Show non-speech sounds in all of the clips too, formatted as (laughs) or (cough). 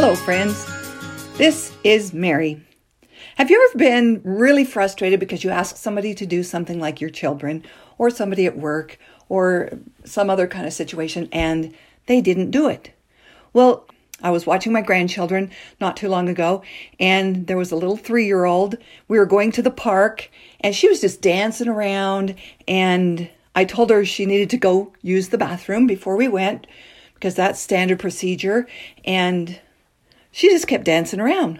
Hello, friends. This is Mary. Have you ever been really frustrated because you ask somebody to do something like your children or somebody at work or some other kind of situation and they didn't do it? Well, I was watching my grandchildren not too long ago, and there was a little three year old. We were going to the park, and she was just dancing around. And I told her she needed to go use the bathroom before we went because that's standard procedure. And she just kept dancing around.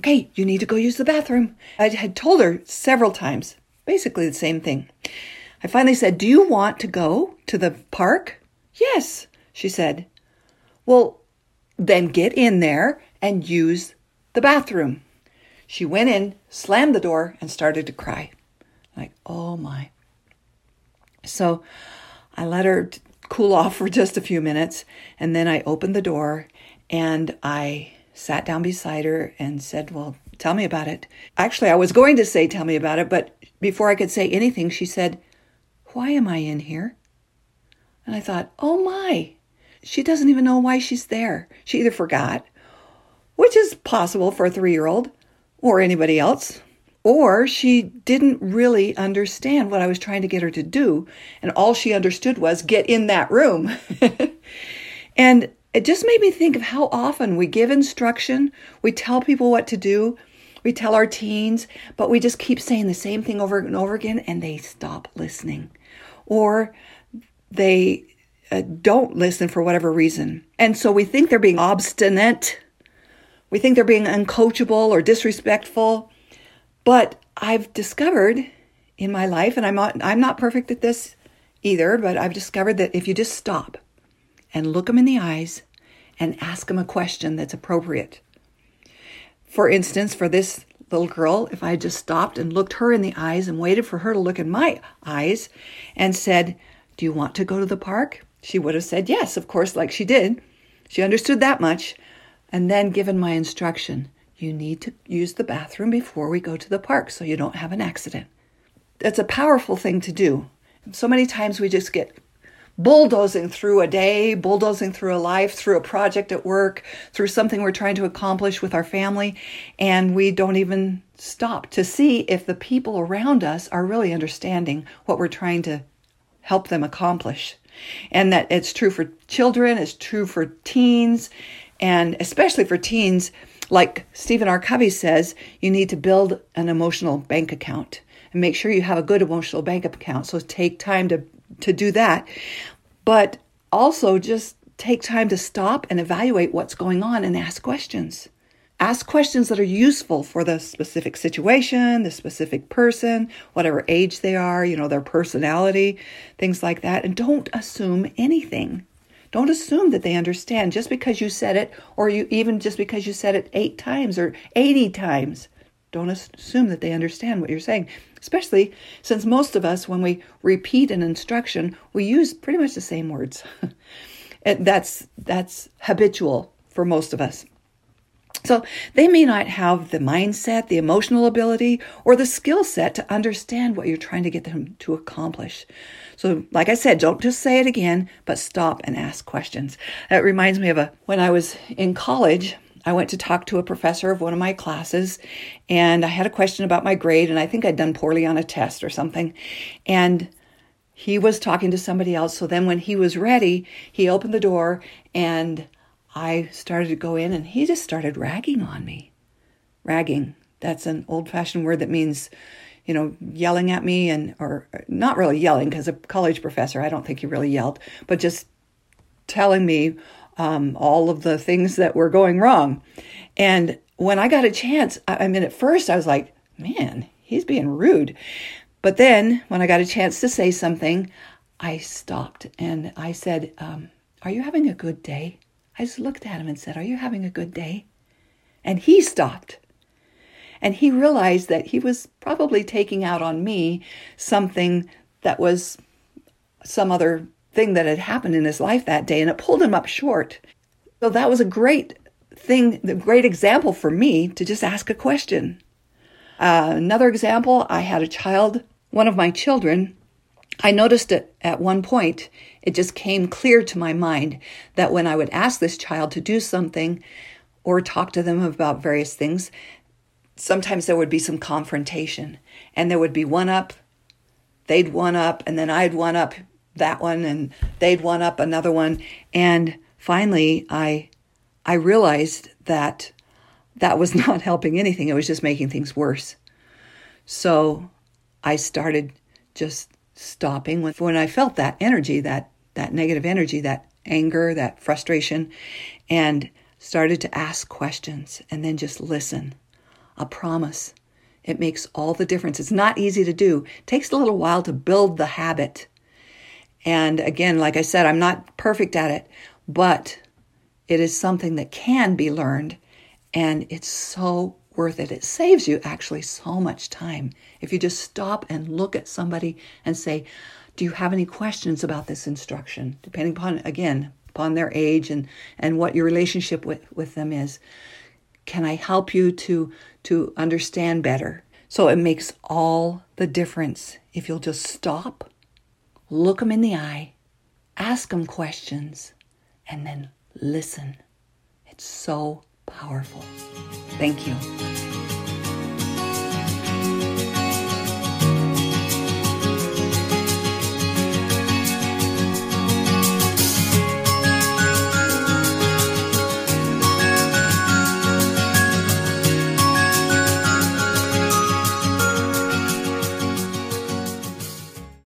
Okay, you need to go use the bathroom. I had told her several times, basically the same thing. I finally said, Do you want to go to the park? Yes, she said. Well, then get in there and use the bathroom. She went in, slammed the door, and started to cry. Like, oh my. So I let her cool off for just a few minutes, and then I opened the door and I sat down beside her and said, Well, tell me about it. Actually, I was going to say, Tell me about it, but before I could say anything, she said, Why am I in here? And I thought, Oh my, she doesn't even know why she's there. She either forgot, which is possible for a three year old or anybody else, or she didn't really understand what I was trying to get her to do. And all she understood was get in that room. (laughs) and it just made me think of how often we give instruction, we tell people what to do, we tell our teens, but we just keep saying the same thing over and over again and they stop listening. Or they uh, don't listen for whatever reason. And so we think they're being obstinate. We think they're being uncoachable or disrespectful. But I've discovered in my life, and I'm not, I'm not perfect at this either, but I've discovered that if you just stop and look them in the eyes and ask them a question that's appropriate. For instance, for this little girl, if I just stopped and looked her in the eyes and waited for her to look in my eyes and said, Do you want to go to the park? She would have said yes, of course, like she did. She understood that much. And then given my instruction you need to use the bathroom before we go to the park so you don't have an accident. That's a powerful thing to do. So many times we just get bulldozing through a day, bulldozing through a life, through a project at work, through something we're trying to accomplish with our family, and we don't even stop to see if the people around us are really understanding what we're trying to help them accomplish. And that it's true for children, it's true for teens, and especially for teens, like Stephen R. Covey says, you need to build an emotional bank account and make sure you have a good emotional bank account. So take time to, to do that. But also just take time to stop and evaluate what's going on and ask questions. Ask questions that are useful for the specific situation, the specific person, whatever age they are, you know, their personality, things like that. And don't assume anything. Don't assume that they understand just because you said it, or you even just because you said it eight times or 80 times. Don't assume that they understand what you're saying, especially since most of us, when we repeat an instruction, we use pretty much the same words. (laughs) that's that's habitual for most of us. So they may not have the mindset, the emotional ability, or the skill set to understand what you're trying to get them to accomplish. So, like I said, don't just say it again, but stop and ask questions. That reminds me of a when I was in college, I went to talk to a professor of one of my classes, and I had a question about my grade, and I think I'd done poorly on a test or something. And he was talking to somebody else. So then, when he was ready, he opened the door and I started to go in and he just started ragging on me. Ragging. That's an old fashioned word that means, you know, yelling at me and, or not really yelling because a college professor, I don't think he really yelled, but just telling me um, all of the things that were going wrong. And when I got a chance, I, I mean, at first I was like, man, he's being rude. But then when I got a chance to say something, I stopped and I said, um, Are you having a good day? I just looked at him and said, Are you having a good day? And he stopped. And he realized that he was probably taking out on me something that was some other thing that had happened in his life that day, and it pulled him up short. So that was a great thing, a great example for me to just ask a question. Uh, another example I had a child, one of my children, I noticed it at one point. It just came clear to my mind that when I would ask this child to do something, or talk to them about various things, sometimes there would be some confrontation and there would be one up, they'd one up, and then I'd one up that one and they'd one up another one. And finally I I realized that that was (laughs) not helping anything. It was just making things worse. So I started just stopping when, when I felt that energy, that that negative energy, that anger, that frustration, and started to ask questions and then just listen. A promise. It makes all the difference. It's not easy to do. It takes a little while to build the habit. And again, like I said, I'm not perfect at it, but it is something that can be learned and it's so worth it. It saves you actually so much time. If you just stop and look at somebody and say, Do you have any questions about this instruction? Depending upon, again, upon their age and, and what your relationship with, with them is. Can I help you to, to understand better? So it makes all the difference if you'll just stop, look them in the eye, ask them questions, and then listen. It's so powerful. Thank you.